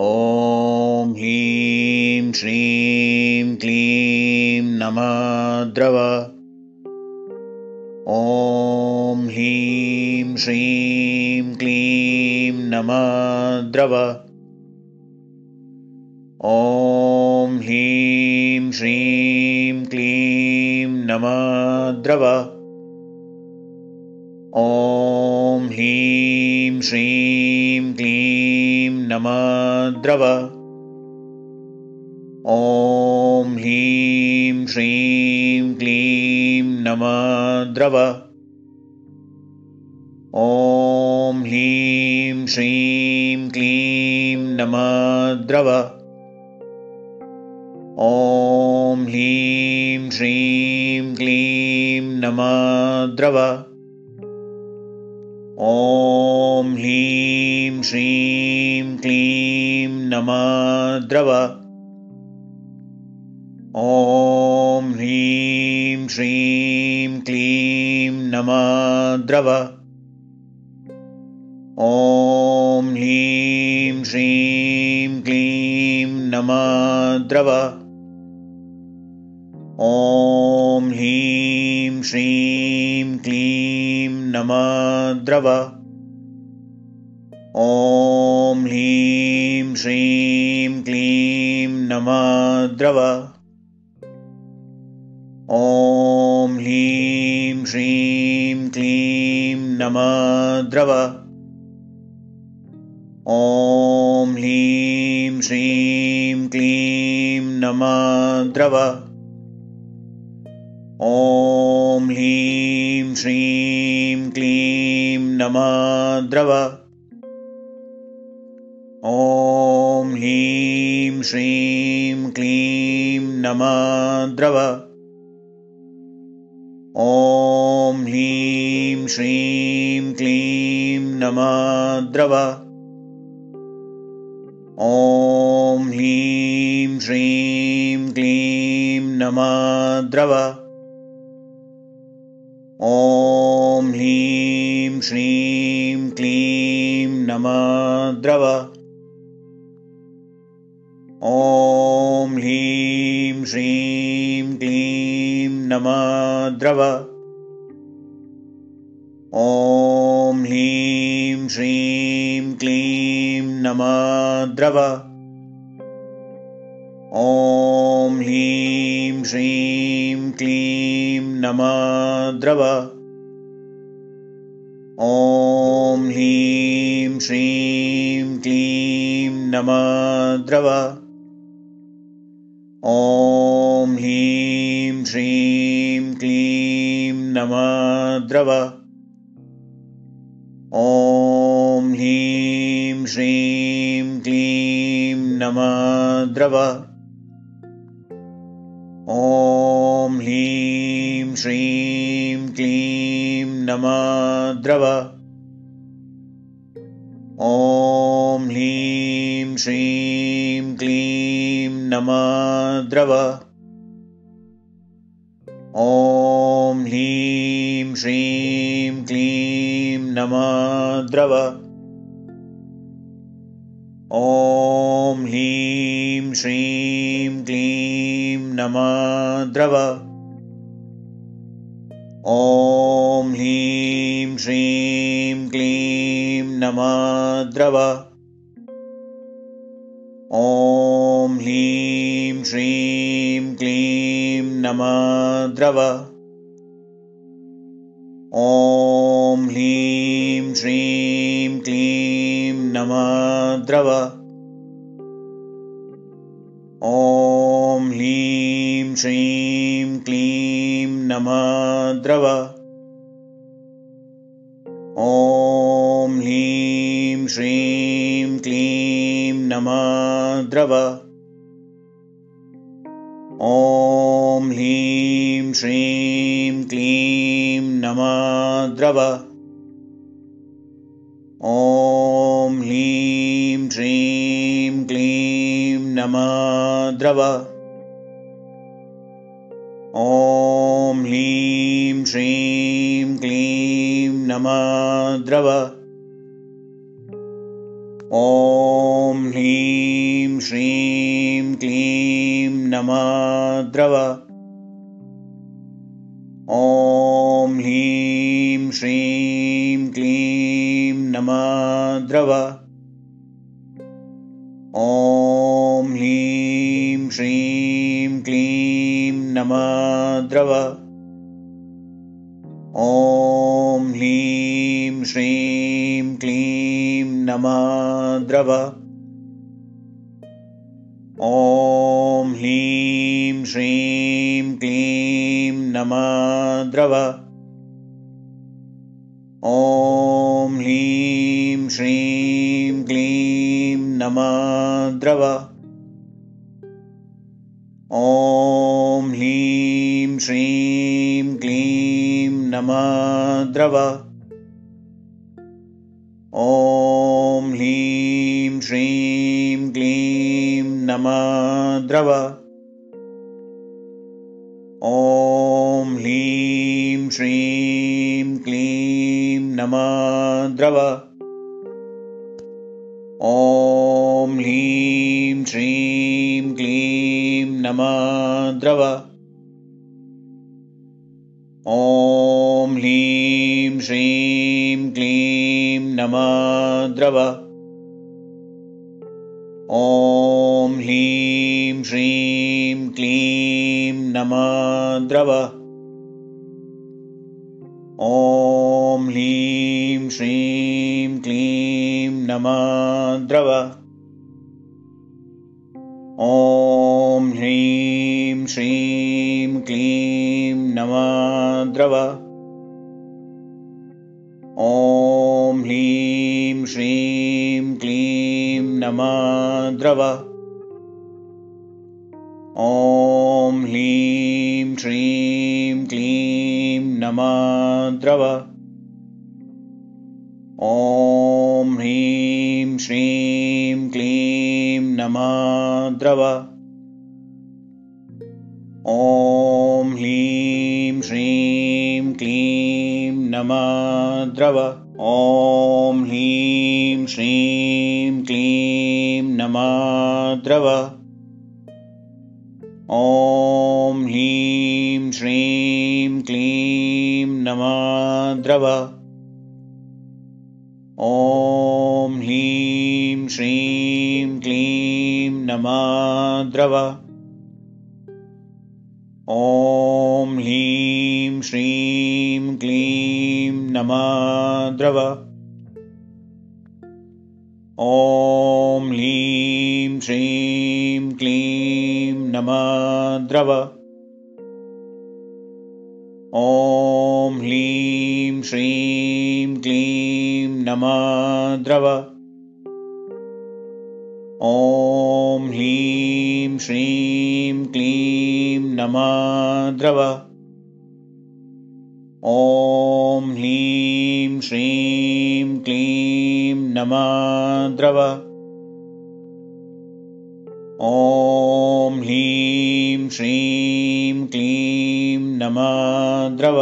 ॐ ह्रीं श्रीं क्लीं नमद्रव। ॐ ह्रीं श्रीं क्लीं नमद्रव। ॐ ह्रीं श्रीं क्लीं नमद्रव। ॐ ह्रीं श्रीं ॐ ह्रीं श्रीं क्लीं नमद्रव ॐ ह्रीं श्रीं क्लीं नमद्रव ॐ ह्रीं श्रीं क्लीं नमद्रव ॐ ह्लीं श्रीं क्लीं नमः द्रव ॐ ह्लीं श्रीं क्लीं नमः द्रव ॐ ह्लीं श्रीं क्लीं नमः द्रव ॐ ह्लीं श्रीं ॐ ह्लीं श्रीं क्लीं नमद्रव। ॐ ह्लीं श्रीं क्लीं नमद्रव। ॐ ह्लीं श्रीं क्लीं नमाद्रव। ॐ ह्लीं श्रीं क्लीं नमः द्रव ॐ ह्लीं श्रीं क्लीं नमः द्रव ॐ ह्लीं श्रीं क्लीं नमः द्रव ॐ ह्लीं श्रीं क्लीं नमः नमाद्रव। द्रव। ॐ ह्लीं श्रीं क्लीं नमाद्रव। ॐ ह्लीं श्रीं क्लीं नमाद्रव। ॐ ह्लीं श्रीं क्लीं नमाद्रव। ॐ ह्रीं श्रीं क्लीं नमद्रव। ॐ ह्रीं श्रीं क्लीं नमद्रव। ॐ ह्रीं श्रीं क्लीं नमद्रव। ॐ ह्रीं श्रीं ॐ ह्लीं श्रीं क्लीं नमाद्रव। ॐ ह्लीं श्रीं क्लीं नमाद्रव। ॐ ह्लीं श्रीं क्लीं नमाद्रव। ॐ ह्रीं श्रीं क्लीं नमद्रव। ॐ ह्रीं श्रीं क्लीं ॐ ह्रीं श्रीं क्लीं ॐ ह्रीं श्रीं ॐ ह्लीं श्रीं क्लीं नमाद्रव ॐ ह्लीं श्रीं क्लीं ॐ ह्लीं श्रीं क्लीं नमाद्रव ॐ ह्लीं श्रीं क्लीं नमः द्रव ॐ ह्लीं श्रीं क्लीं नमः द्रव ॐ ह्लीं श्रीं क्लीं नमः द्रव ॐ ॐ ह्लीं श्रीं क्लीं नमाद्रव। ॐ ह्लीं श्रीं क्लीं नमाद्रव। द्रव ॐ ह्लीं श्रीं क्लीं नमाद्रव ॐ ह्लीं श्रीं क्लीं नमाद्रव ॐ ह्लीं श्रीं क्लीं नमाद्रव ॐ ह्रीं श्रीं क्लीं नमद्रव। ॐ ह्रीं श्रीं क्लीं ॐ ह्रीं श्रीं क्लीं ॐ ह्रीं श्रीं क्लीं ॐ ह्रीं श्रीं क्लीं नमद्रव ॐ ह्रीं श्रीं क्लीं नमद्रव नमद्रव। ॐ ह्रीं श्रीं क्लीं नमद्रव। ॐ ह्रीं श्रीं क्लीं नमद्रव। ॐ ह्रीं श्रीं क्लीं नमद्रव ॐ ह्लीं श्रीं क्लीं नमः द्रव ॐ ह्लीं श्रीं क्लीं नमः द्रव ॐ ह्लीं श्रीं क्लीं नमः द्रव ॐ ह्लीं श्रीं नमद्रव। ॐ ह्रीं श्रीं क्लीं नमद्रव। ॐ ह्रीं श्रीं क्लीं नमद्रव।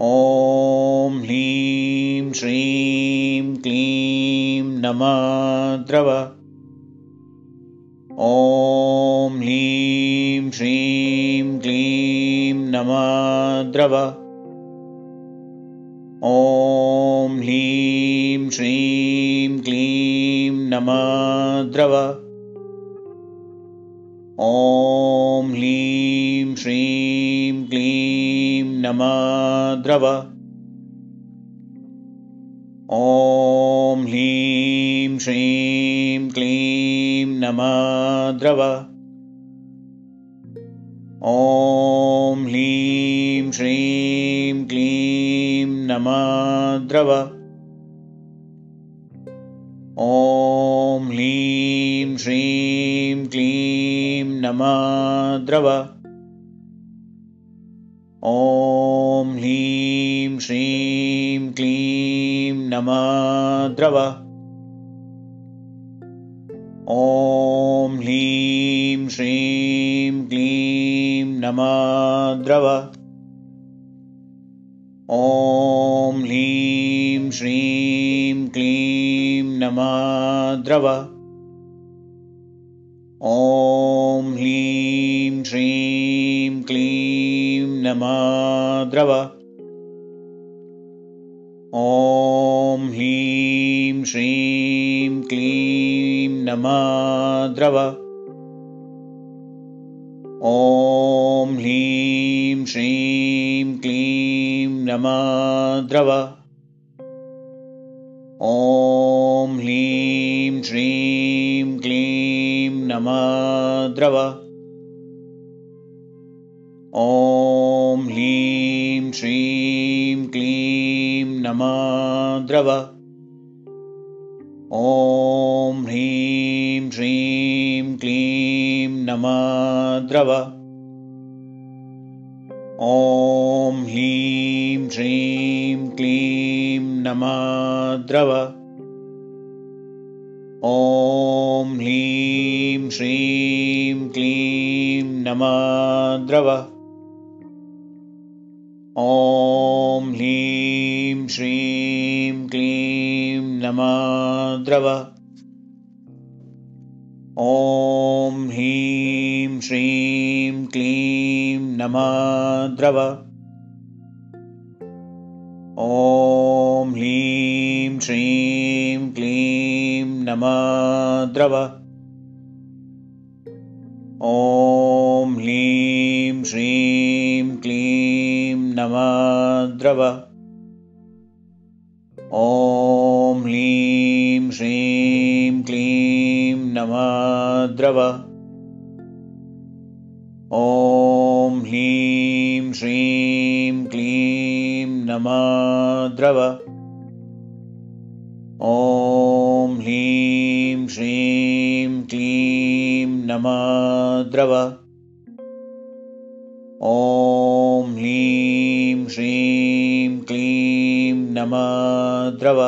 ॐ ह्रीं श्रीं क्लीं नमद्रव। ॐ ह्रीं श्रीं क्लीं नमद्रव। ॐ ह्रीं श्रीं क्लीं नमद्रव। ॐ ह्रीं श्रीं क्लीं नमद्रव। ॐ ह्रीं श्रीं क्लीं नमद्रव ॐ ह्रीं श्रीं क्लीं नमद्रव। ॐ ह्रीं श्रीं क्लीं ॐ ह्रीं श्रीं क्लीं नमद्रव। ॐ ह्रीं श्रीं क्लीं ॐ ह्रीं श्रीं क्लीं नमद्रव। ॐ ह्लीं श्रीं क्लीं ॐ ह्लीं श्रीं क्लीं ह्लीं श्रीं क्लीं नमद्रव। ॐ ह्लीं श्रीं क्लीं नमद्रव। ॐ ह्लीं श्रीं क्लीं नमद्रव। ॐ ह्रीं श्रीं क्लीं नमद्रव ॐ ह्लीं श्रीं क्लीं नमद्रव। ॐ ह्लीं श्रीं क्लीं नमद्रव। ॐ ह्लीं श्रीं क्लीं नमद्रव। ॐ ॐ ह्लीं श्रीं क्लीं नमद्रव। ॐ ह्लीं श्रीं क्लीं नमद्रव। ॐ ह्लीं श्रीं क्लीं नमद्रव। ॐ ह्लीं श्रीं क्लीं नमद्रव। ॐ ह्लीं श्रीं क्लीं नमद्रव। ॐ ह्लीं श्रीं क्लीं नमद्रव।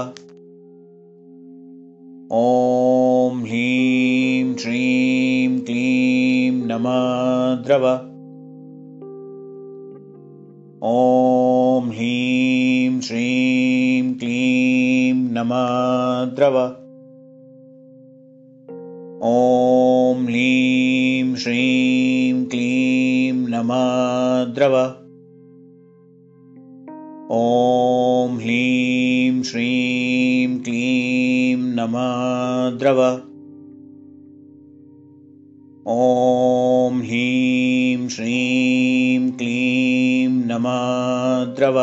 ॐ ह्लीं श्रीं क्लीं नमद्रव ॐ ह्रीं श्रीं क्लीं नमः द्रव ॐ ह्रीं श्रीं क्लीं नमः द्रव ॐ ह्लीं श्रीं क्लीं नमः द्रव ॐ ह्लीं श्रीं नमद्रव।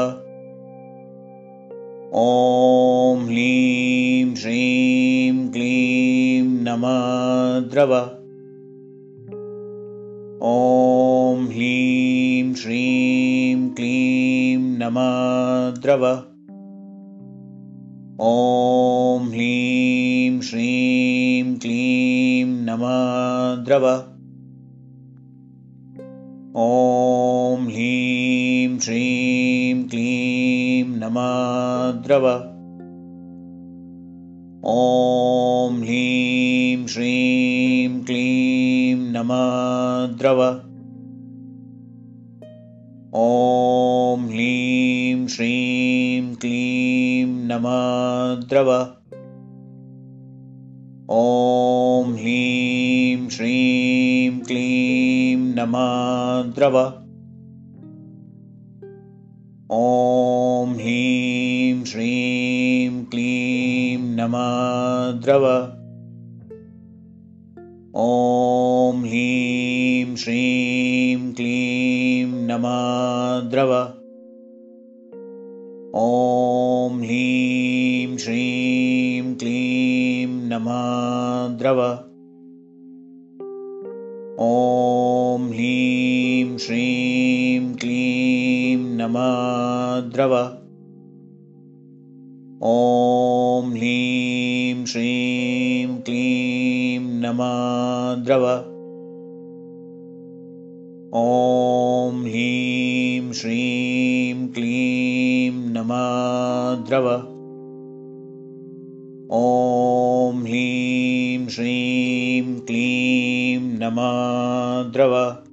ॐ ह्लीं श्रीं क्लीं नमद्रव। ॐ ह्लीं श्रीं क्लीं नमद्रव। ॐ ह्लीं श्रीं क्लीं नमद्रव। ॐ श्रीं क्लीं नमद्रव। ॐ ह्लीं श्रीं क्लीं नमद्रव। ॐ ह्लीं श्रीं क्लीं नमद्रव। ॐ ह्लीं श्रीं क्लीं नमद्रव ॐ ह्रीं श्रीं क्लीं नमः द्रव ॐ ह्रीं श्रीं क्लीं नमः द्रव ॐ ह्रीं श्रीं क्लीं नमः द्रव ॐ ह्रीं श्रीं ॐ ह्लीं श्रीं क्लीं नमद्रव ॐ ह्लीं श्रीं क्लीं नमद्रव ॐ ह्लीं श्रीं क्लीं नमद्रव